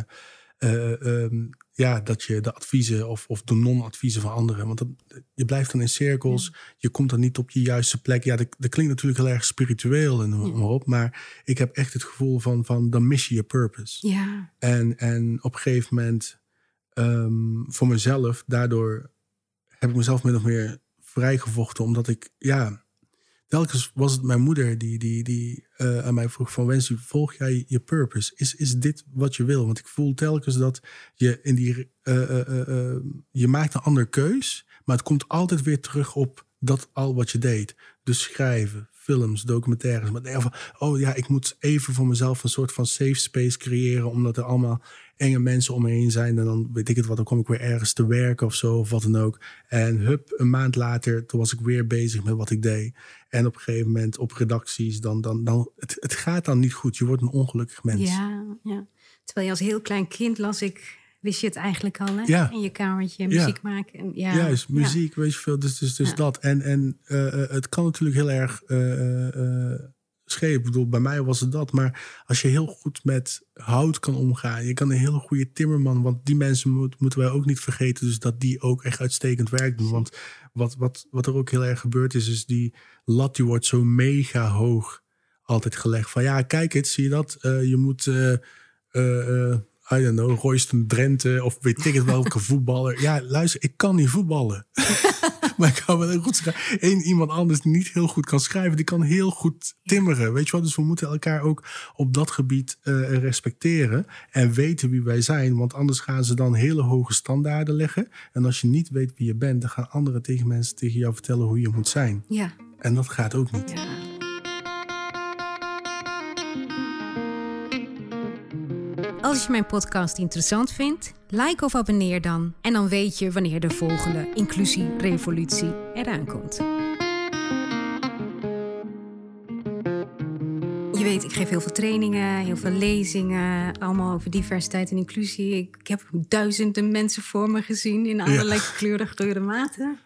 eh, ehm, ja, dat je de adviezen of, of de non-adviezen van anderen. Want dat, je blijft dan in cirkels. Je komt dan niet op je juiste plek. Ja, dat, dat klinkt natuurlijk heel erg spiritueel en maar op. Maar ik heb echt het gevoel van, van dan mis je je purpose. Ja, En, en op een gegeven moment ehm, voor mezelf, daardoor heb ik mezelf min of meer vrijgevochten. Omdat ik, ja, telkens was het mijn moeder die, die, die eh, aan mij vroeg van Wensie, volg jij je purpose? Is, is dit wat je wil? Want ik voel telkens dat je in die, eh, eh, je maakt een andere keus, maar het komt altijd weer terug op dat al wat je deed. Dus schrijven, films, documentaires. Maar van, oh ja, ik moet even voor mezelf een soort van safe space creëren. Omdat er allemaal enge mensen om me heen zijn. En dan weet ik het wat, dan kom ik weer ergens te werken of zo, of wat dan ook. En hup, een maand later, toen was ik weer bezig met wat ik deed. En op een gegeven moment op redacties, dan, dan, dan het, het gaat dan niet goed. Je wordt een ongelukkig mens. Ja, ja. Terwijl je als heel klein kind las ik wist je het eigenlijk al, hè? Ja. In je kamertje, muziek maken. En, ja. Juist, muziek, weet je veel. Dus, dus, dus dat. En, en eh, eh, het kan natuurlijk heel erg eh, scheef. Ik bedoel, bij mij was het dat. Maar als je heel goed met hout kan omgaan. Je kan een hele goede timmerman. Want die mensen moet, moeten wij ook niet vergeten. Dus dat die ook echt uitstekend werk doen. Want wat, wat, wat er ook heel erg gebeurd is. Is die lat die wordt zo mega hoog altijd gelegd. Van ja, kijk eens, zie je dat? Eh, je moet... eh, eh, I don't know, Royston Drenthe of weet ik het welke voetballer. Ja, luister, ik kan niet voetballen. maar ik kan wel goed schrijven. Eén iemand anders die niet heel goed kan schrijven, die kan heel goed timmeren. Weet je wat? Dus we moeten elkaar ook op dat gebied eh, respecteren en weten wie wij zijn. Want anders gaan ze dan hele hoge standaarden leggen. En als je niet weet wie je bent, dan gaan anderen tegen mensen tegen jou vertellen hoe je moet zijn. Ja, En dat gaat ook niet. ja. Als je mijn podcast interessant vindt, like of abonneer dan. En dan weet je wanneer de volgende inclusierevolutie eraan komt. Je weet, ik geef heel veel trainingen, heel veel lezingen, allemaal over diversiteit en inclusie. Ik, heb duizenden mensen voor me gezien in allerlei kleuren, kleuren, maten.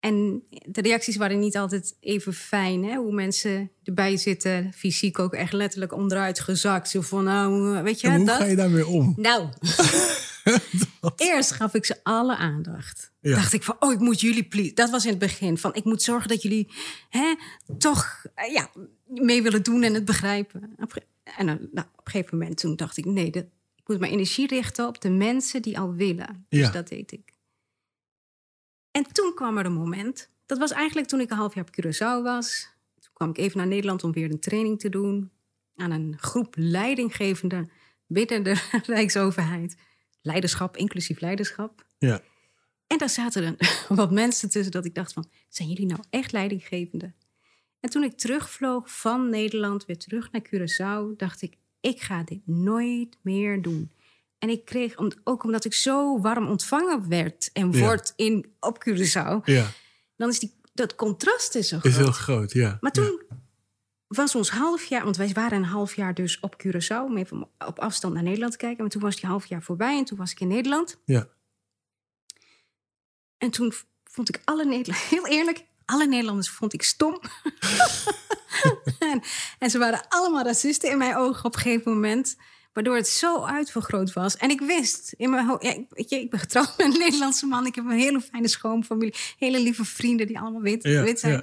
En de reacties waren niet altijd even fijn. Hè? Hoe mensen erbij zitten, fysiek ook echt letterlijk onderuit gezakt. Zo van, nou, weet je, En hoe dat... ga je daarmee om? Nou, eerst gaf ik ze alle aandacht. Ja. Dacht ik van, oh, ik moet jullie please. Dat was in het begin van, ik moet zorgen dat jullie hè, toch eh, ja, mee willen doen en het begrijpen. En dan, nou, op een gegeven moment toen dacht ik, nee, dat, ik moet mijn energie richten op de mensen die al willen. Dus Ja. dat deed ik. En toen kwam er een moment. Dat was eigenlijk toen ik een half jaar op Curaçao was. Toen kwam ik even naar Nederland om weer een training te doen. Aan een groep leidinggevenden binnen de Rijksoverheid. Leiderschap, inclusief leiderschap. Ja. En daar zaten er wat mensen tussen dat ik dacht van... zijn jullie nou echt leidinggevende? En toen ik terugvloog van Nederland weer terug naar Curaçao... dacht ik, ik ga dit nooit meer doen. En ik kreeg, om- ook omdat ik zo warm ontvangen werd... en Ja. word in, op Curaçao... Ja, dan is die, dat contrast is zo is groot. heel groot, ja. Maar Ja. toen was ons half jaar, want wij waren een half jaar dus op Curaçao, om even op afstand naar Nederland te kijken. Maar toen was die half jaar voorbij en toen was ik in Nederland. Ja. En toen vond ik alle Nederlanders, heel eerlijk, alle Nederlanders vond ik stom. en, en ze waren allemaal racisten in mijn ogen op een gegeven moment. Waardoor het zo uitvergroot was. En ik wist in mijn hoofd, ja, ik, weet je, ik ben getrouwd met een Nederlandse man. Ik heb een hele fijne schoonfamilie. Hele lieve vrienden die allemaal wit, Ja, wit zijn. ja.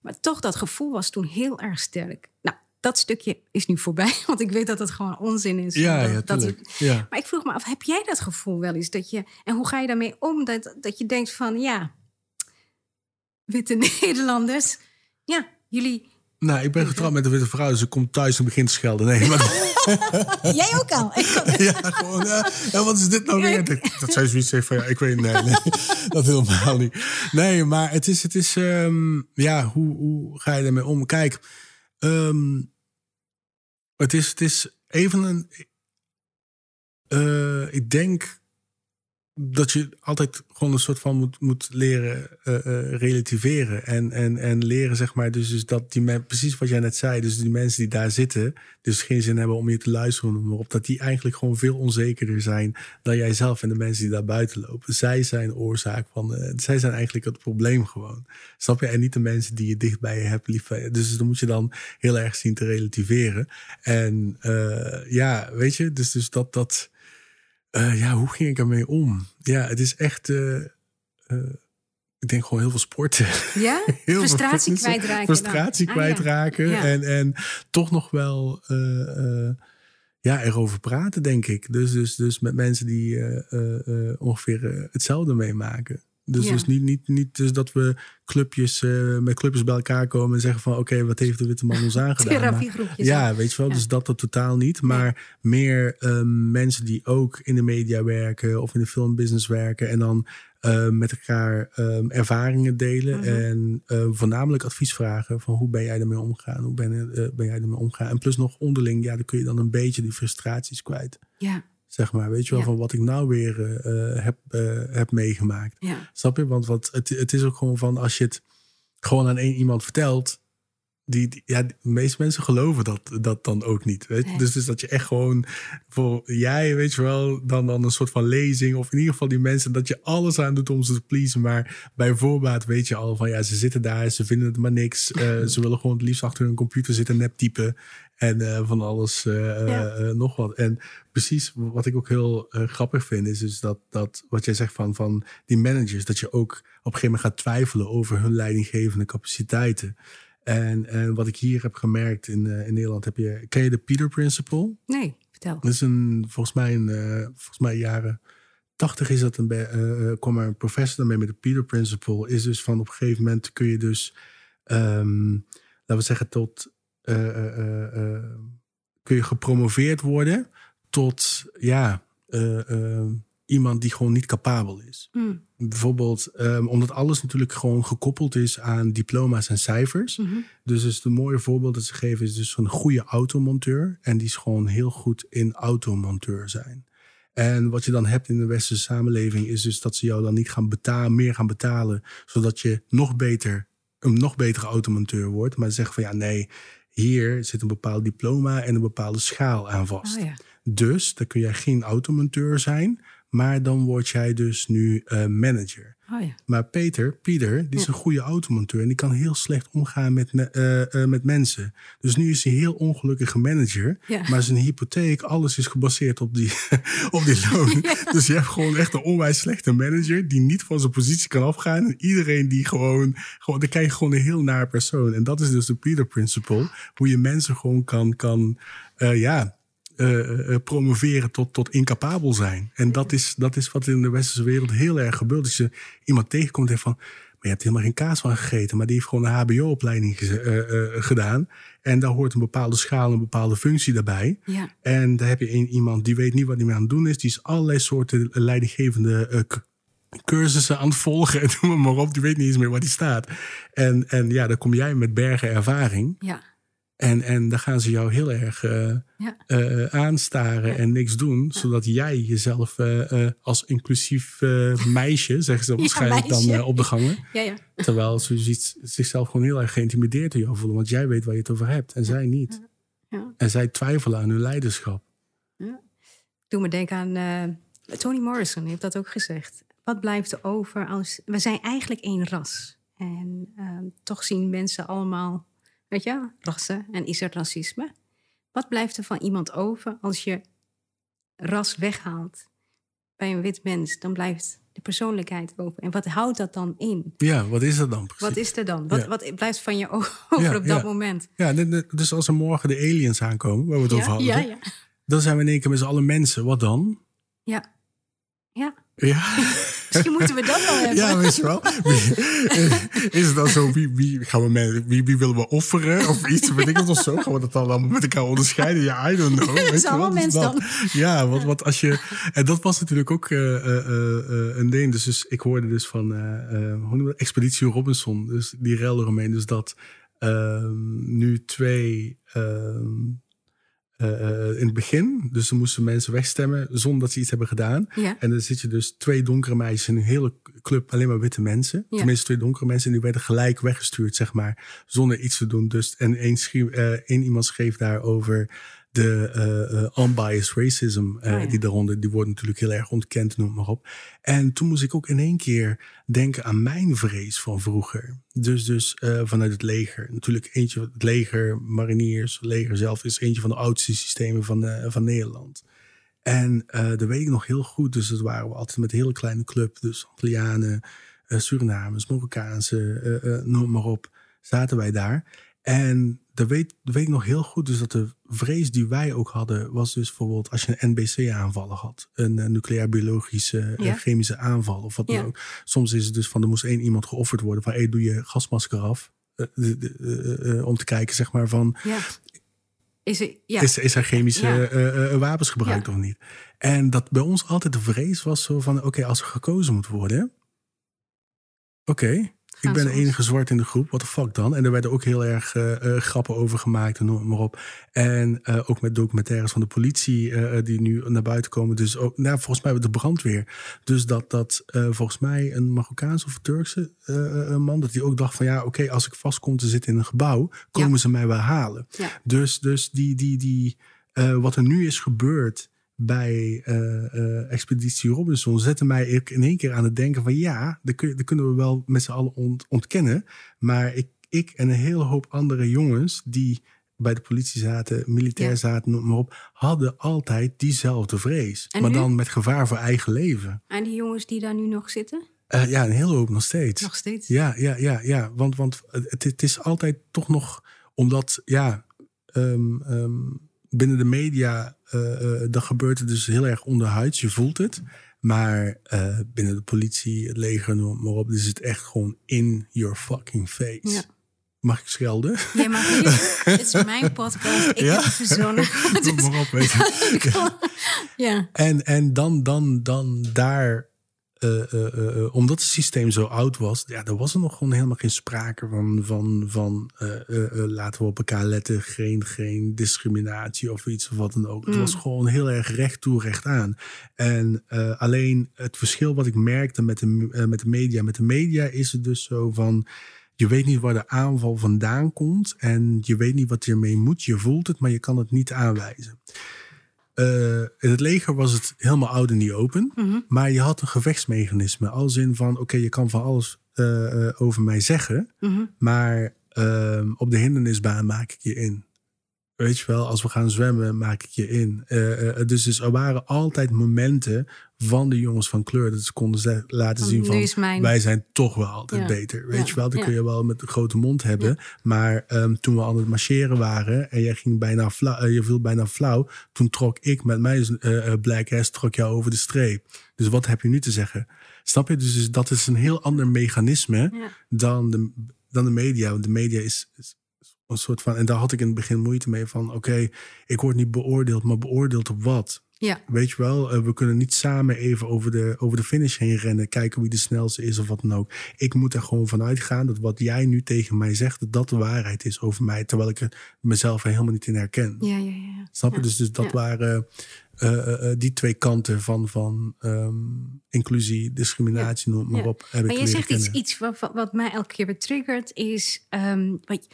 Maar toch, dat gevoel was toen heel erg sterk. Nou, dat stukje is nu voorbij, want ik weet dat het gewoon onzin is. Ja, Dat- ja, dat- tuurlijk. ja. maar ik vroeg me af, heb jij dat gevoel wel eens? Dat je, en hoe ga je daarmee om? Dat, dat je denkt van, ja, witte Nederlanders, ja, jullie, Nou, ik ben getrouwd met een witte vrouw, dus ik kom thuis en begin te schelden. Nee, maar jij ook al. Ja, gewoon, ja, ja, wat is dit nou weer? Dat, dat zij zoiets zegt van, ja, ik weet nee, nee, dat helemaal niet. Nee, maar het is, het is ehm, ja, hoe, hoe ga je ermee om? Kijk, ehm, het, is, het is even een, eh, ik denk dat je altijd gewoon een soort van moet, moet leren eh, eh, relativeren. En, en, en leren, zeg maar, dus, dus dat die men, precies wat jij net zei, dus die mensen die daar zitten, dus geen zin hebben om je te luisteren, maar op, dat die eigenlijk gewoon veel onzekerder zijn dan jij zelf en de mensen die daar buiten lopen. Zij zijn oorzaak van, eh, zij zijn eigenlijk het probleem gewoon. Snap je? En niet de mensen die je dicht bij je hebt lief. Dus dan moet je dan heel erg zien te relativeren. En ja, weet je, dus, dus dat, dat, eh, ja, hoe ging ik ermee om? Ja, het is echt, eh, eh, ik denk gewoon heel veel sporten. Ja? Heel Frustratie kwijtraken. dan. Frustratie Ah, ja. kwijtraken. Ja. En, en toch nog wel ja, erover praten, denk ik. Dus, dus, dus met mensen die ongeveer hetzelfde meemaken. Dus, Ja. dus niet, niet, niet dus dat we clubjes, eh, met clubjes bij elkaar komen en zeggen van... oké, wat heeft de witte man ons aangedaan? Maar- Therapiegroepjes. ja, weet je wel, Ja. dus dat dat totaal niet. Maar meer ehm, mensen die ook in de media werken of in de filmbusiness werken. En dan eh, met elkaar ehm, ervaringen delen. Mhm. En eh, voornamelijk advies vragen van hoe ben jij ermee omgegaan? Hoe ben, eh, ben jij ermee omgegaan? En plus nog onderling, ja, dan kun je dan een beetje die frustraties kwijt. Ja, Zeg maar, weet je wel, Ja. van wat ik nou weer eh, eh, heb, eh, heb meegemaakt. ja, Snap je? Want wat, het, het is ook gewoon van als je het gewoon aan één iemand vertelt. Die, die- ja, de meeste mensen geloven dat, dat dan ook niet. Weet je? Nee. Dus, dus dat je echt gewoon voor jij, weet je wel, dan, dan een soort van lezing. Of in ieder geval die mensen dat je alles aan doet om ze te pleasen. Maar bij voorbaat weet je al van ja, ze zitten daar, ze vinden het maar niks. Eh, ze willen gewoon het liefst achter hun computer zitten, nep typen. En eh, van alles eh, Ja. nog wat. En precies wat ik ook heel grappig vind, is dus dat, dat wat jij zegt van, van die managers, dat je ook op een gegeven moment gaat twijfelen over hun leidinggevende capaciteiten. En, en wat ik hier heb gemerkt in, eh, in Nederland, heb je, ken je de Peter Principle? nee, vertel. Dat is een, volgens mij, een, eh, volgens mij jaren 80 is dat een, eh, eh, kwam er een professor daarmee met de Peter Principle. Is dus van op een gegeven moment kun je dus, ehm, laten we zeggen, tot, eh, eh, eh, eh, kun je gepromoveerd worden tot, ja, eh, eh, iemand die gewoon niet capabel is. Hm. Bijvoorbeeld, ehm, omdat alles natuurlijk gewoon gekoppeld is aan diploma's en cijfers. Mhm. Dus is een mooie voorbeeld dat ze geven is dus een goede automonteur. En die is gewoon heel goed in automonteur zijn. En wat je dan hebt in de westerse samenleving is dus dat ze jou dan niet gaan betalen, meer gaan betalen, zodat je nog beter, een nog betere automonteur wordt. Maar ze zeggen van ja, nee, hier zit een bepaald diploma en een bepaalde schaal aan vast. Oh ja. Dus dan kun jij geen automonteur zijn, maar dan word jij dus nu eh, manager. Oh ja. Maar Peter, Pieter, die is Ja. een goede automonteur en die kan heel slecht omgaan met, me- eh, eh, met mensen. Dus nu is hij een heel ongelukkige manager. Ja. Maar zijn hypotheek, alles is gebaseerd op die, op die loon. Dus je hebt gewoon echt een onwijs slechte manager die niet van zijn positie kan afgaan. En iedereen die gewoon, gewoon dan krijg je gewoon een heel naar persoon. En dat is dus de Peter Principle. Hoe je mensen gewoon kan, kan ja, eh, eh, promoveren tot, tot incapabel zijn. En dat is, dat is wat in de westerse wereld heel erg gebeurt. Als je iemand tegenkomt en van... maar je hebt helemaal geen kaas van gegeten... maar die heeft gewoon een hbo-opleiding eh, gedaan. En daar hoort een bepaalde schaal, een bepaalde functie daarbij. Ja. En daar heb je een, iemand die weet niet wat hij mee aan het doen is. Die is allerlei soorten leidinggevende cursussen aan het volgen. En noem maar op, die weet niet eens meer waar die staat. En, en ja, dan kom jij met bergen ervaring... Ja. En, en dan gaan ze jou heel erg Ja. eh, aanstaren Ja. en niks doen. Zodat jij jezelf als inclusief meisje, zeggen ze waarschijnlijk dan op de gangen. Ja, ja. Terwijl ze zichzelf gewoon heel erg geïntimideerd door jou voelen. Want jij weet waar je het over hebt en zij niet. Ja. En zij twijfelen aan hun leiderschap. Doe me denken aan Toni Morrison, die heeft dat ook gezegd. Wat blijft er over als... We zijn eigenlijk één ras. En ehm, toch zien mensen allemaal, weet je, rassen en is er racisme. Wat blijft er van iemand over als je ras weghaalt bij een wit mens? Dan blijft de persoonlijkheid over. En wat houdt dat dan in? Ja, wat is dat dan precies? Wat is er dan? Wat, Ja. wat blijft van je over Ja, op dat ja. moment? Ja, dus als er morgen de aliens aankomen, waar we het over hadden. ja, ja. Dan zijn we in één keer met z'n allen mensen. Wat dan? ja. Ja, Ja. misschien moeten we dat wel hebben. Ja, weet je wel. Wie- is het dan zo, wie, wie, gaan we met, wie, wie willen we offeren of iets? Weet ik wat of zo? Gaan we dat dan allemaal met elkaar onderscheiden? Ja, I don't know. weet is allemaal wel, dus mens dat. Ja, want, want als je... En dat was natuurlijk ook eh, eh, eh, eh, een ding. Dus, dus ik hoorde dus van eh, eh, hoe noem je dat? Expeditie Robinson. Dus die rel eromheen. Dus dat ehm, nu twee... eh, eh, in het begin, dus dan moesten mensen wegstemmen zonder dat ze iets hebben gedaan. Ja. En dan zit je dus twee donkere meisjes in een hele club, alleen maar witte mensen. Ja. Tenminste, twee donkere mensen. En die werden gelijk weggestuurd, zeg maar, zonder iets te doen. Dus, en één, schreef, eh, één iemand schreef daarover de eh, unbiased racism. eh, Oh ja. Die daaronder, die wordt natuurlijk heel erg ontkend, noem maar op. En toen moest ik ook in één keer denken aan mijn vrees van vroeger. Dus, dus vanuit het leger. Natuurlijk eentje, het leger, mariniers, leger zelf is eentje van de oudste systemen van, van Nederland. En dat weet ik nog heel goed. Dus dat waren we altijd met een hele kleine club. Dus Antillianen, Surinamers, Marokkaanse, noem maar op. Zaten wij daar. En dat weet, dat weet ik nog heel goed. Dus dat de vrees die wij ook hadden... was dus bijvoorbeeld als je een NBC-aanvallen had. Een, eh, nucleair-biologische eh, Ja. chemische aanval. Of wat dan Ja. ook. Soms is het dus van... er moest één iemand geofferd worden. Van, hey, doe je gasmasker af. Eh, eh, eh, om te kijken, zeg maar, van... Ja. Is er, ja. Is, is er chemische Ja. eh, eh, wapens gebruikt Ja. of niet? En dat bij ons altijd de vrees was zo van... oké, als er gekozen moet worden... Oké. Ik ben de enige zwart in de groep. Wat de fuck dan? En er werden ook heel erg eh, eh, grappen over gemaakt en noem maar op. En eh, ook met documentaires van de politie die nu naar buiten komen. Dus ook, nou, volgens mij de brandweer. Dus dat, dat volgens mij een Marokkaanse of Turkse man... dat die ook dacht van ja, oké, als ik vast kom te zitten in een gebouw... komen ze mij wel halen. Ja. Dus, dus die, die, die, wat er nu is gebeurd bij eh, Expeditie Robinson zette mij in één keer aan het denken van ja, dat, kun, dat kunnen we wel met z'n allen ont- ontkennen. Maar ik, ik en een hele hoop andere jongens die bij de politie zaten, militair Ja. zaten, noem maar op, hadden altijd diezelfde vrees. En maar nu? dan met gevaar voor eigen leven. En die jongens die daar nu nog zitten? Eh, ja, een hele hoop nog steeds. Nog steeds? Ja, ja, ja, ja. Want, want het, het is altijd toch nog omdat, ja, ehm, ehm, binnen de media, eh eh, dat gebeurt het dus heel erg onderhuids. Je voelt het. Maar eh, binnen de politie, het leger, noem het maar op, is het echt gewoon in your fucking face. Ja. Mag ik schelden? Ja, maar dit is mijn podcast. Ik Ja? heb het verzonnen. Noem Dus- maar op, weet je. ja. En, en dan, dan, dan daar, eh, eh, eh, omdat het systeem zo oud was, ja, er was er nog gewoon helemaal geen sprake van, van, van laten we op elkaar letten, geen, geen discriminatie of iets of wat dan ook. Het Mm. was gewoon heel erg recht toe, recht aan. En alleen het verschil wat ik merkte met de, met de media, met de media is het dus zo van. Je weet niet waar de aanval vandaan komt en je weet niet wat je ermee moet. Je voelt het, maar je kan het niet aanwijzen. Eh, in het leger was het helemaal oud en niet open. Mhm. Maar je had een gevechtsmechanisme. Als in van, oké, je kan van alles eh, eh, over mij zeggen. Mhm. Maar ehm, op de hindernisbaan maak ik je in. Weet je wel, als we gaan zwemmen, maak ik je in. Eh, eh, dus, dus er waren altijd momenten van de jongens van kleur... dat ze konden laten Van, zien van... mijn- wij zijn toch wel altijd Ja. beter. Weet Ja. je wel, dan Ja. kun je wel met een grote mond hebben. Maar ehm, toen we aan het marcheren waren... en jij ging bijna flauw, eh, je viel bijna flauw... toen trok ik met mijn eh, eh, black ass trok jou over de streep. Dus wat heb je nu te zeggen? Snap je? Dus, dus dat is een heel ander mechanisme dan, de, dan de media. Want de media is, is een soort van... En daar had ik in het begin moeite mee van... Oké, ik word niet beoordeeld, maar beoordeeld op wat? ja. Weet je wel, eh, we kunnen niet samen even over de, over de finish heen rennen. Kijken wie de snelste is of wat dan ook. Ik moet er gewoon vanuit gaan dat wat jij nu tegen mij zegt... dat dat de waarheid is over mij. Terwijl ik er mezelf er helemaal niet in herken. Ja, ja, ja. Snap je? Ja. Dus, dus dat Ja. waren eh, eh, die twee kanten van, van ehm, inclusie, discriminatie, noem maar op. Heb ik Maar je zegt iets, iets wat, mij elke keer weer triggert, is. ehm wat,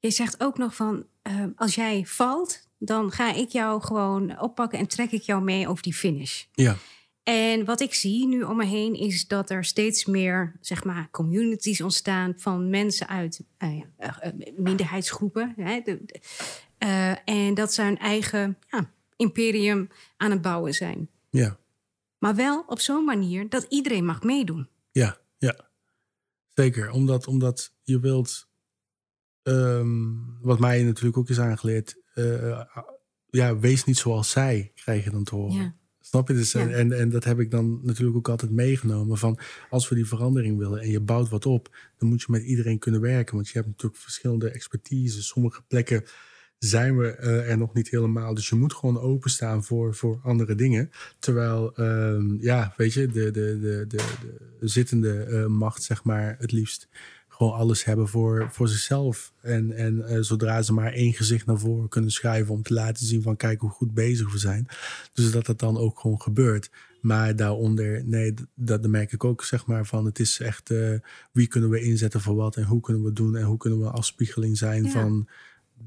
je zegt ook nog van. ehm, als jij valt, dan ga ik jou gewoon oppakken en trek ik jou mee over die finish. Ja, En wat ik zie nu om me heen is dat er steeds meer zeg maar, communities ontstaan van mensen uit eh, eh, eh, minderheidsgroepen. Hè, de- de- en dat ze hun eigen ja, imperium aan het bouwen zijn. ja, Maar wel op zo'n manier dat iedereen mag meedoen. ja, ja. Zeker, omdat, omdat je wilt... ehm, wat mij natuurlijk ook is aangeleerd... eh, ja, wees niet zoals zij, krijg je dan te horen. Ja. Snap je? Dus, Ja. en, en, en dat heb ik dan natuurlijk ook altijd meegenomen. Van als we die verandering willen en je bouwt wat op, dan moet je met iedereen kunnen werken. Want je hebt natuurlijk verschillende expertise. Sommige plekken zijn we eh, er nog niet helemaal. Dus je moet gewoon openstaan voor, voor andere dingen. Terwijl, ehm, ja, weet je, de, de, de, de, de zittende eh, macht, zeg maar, het liefst gewoon alles hebben voor, voor zichzelf. En, en eh, zodra ze maar één gezicht naar voren kunnen schuiven om te laten zien van kijk hoe goed bezig we zijn. Dus dat dat dan ook gewoon gebeurt. Maar daaronder, nee, dat, dat merk ik ook zeg maar van het is echt eh, wie kunnen we inzetten voor wat en hoe kunnen we doen en hoe kunnen we een afspiegeling zijn Ja. van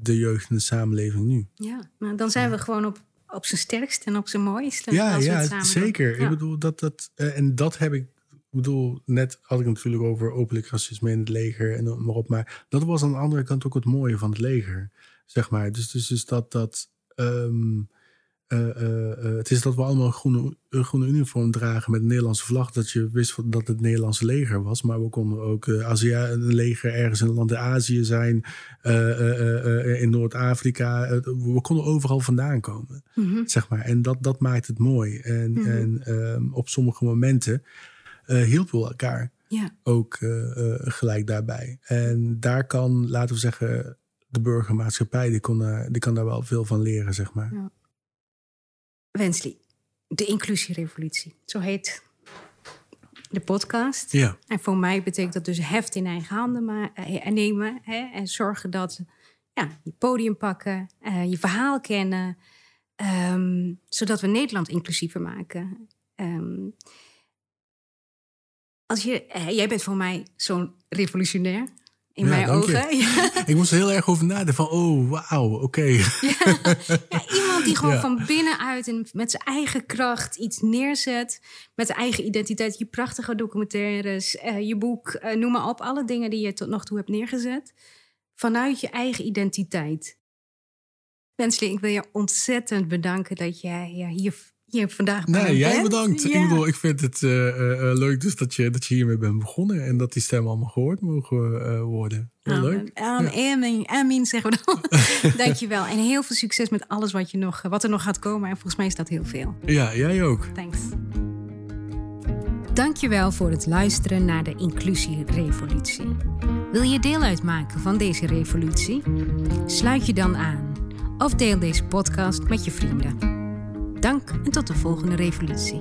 de jeugd en de samenleving nu. Ja, nou, dan zijn we gewoon op, op zijn sterkst en op zijn mooiste. Ja, ja zeker. Ja. Ik bedoel, dat, dat, eh, en dat heb ik. Ik bedoel, net had ik het natuurlijk over openlijk racisme in het leger en maar op. Maar dat was aan de andere kant ook het mooie van het leger, zeg maar. Dus, dus, dus dat. dat ehm, eh, eh, eh, het is dat we allemaal een groene, een groene uniform dragen met een Nederlandse vlag. Dat je wist dat het het Nederlandse leger was. Maar we konden ook Azië, een leger ergens in een land in Azië zijn. in Noord-Afrika. We konden overal vandaan komen Mhm. zeg maar. En dat, dat maakt het mooi. En, Mhm. en ehm, op sommige momenten hielpen we elkaar ja, ook eh, eh, gelijk daarbij. En daar kan, laten we zeggen, de burgermaatschappij, die, kon, die kan daar wel veel van leren, zeg maar. Ja. Wensley, de inclusierevolutie. Zo heet de podcast. Ja. En voor mij betekent dat dus heft in eigen handen maar, eh, nemen. Hè, en zorgen dat ja, je podium pakken, eh, je verhaal kennen. ehm, zodat we Nederland inclusiever maken. Ehm, als je, jij bent voor mij zo'n revolutionair. In Ja, mijn ogen. Ja. Ik moest er heel erg over nadenken van, oh, wauw, oké. Ja, ja, iemand die gewoon van binnenuit en met zijn eigen kracht iets neerzet. Met zijn eigen identiteit. Je prachtige documentaires, eh, je boek, eh, noem maar op. Alle dingen die je tot nog toe hebt neergezet. Vanuit je eigen identiteit. Wensely, ik wil je ontzettend bedanken dat jij eh, vandaag Nee, jij bedankt. Ja. Ik bedoel, ik vind het eh, eh, eh, leuk dus dat je, dat je hiermee bent begonnen. En dat die stemmen allemaal gehoord mogen worden. Heel leuk. Amen, amen, amen, zeggen we dan. Dankjewel. En heel veel succes met alles wat, je nog, wat er nog gaat komen. En volgens mij is dat heel veel. Ja, jij ook. Thanks. Dankjewel voor het luisteren naar de Inclusierevolutie. Wil je deel uitmaken van deze revolutie? Sluit je dan aan of deel deze podcast met je vrienden. Dank en tot de volgende revolutie.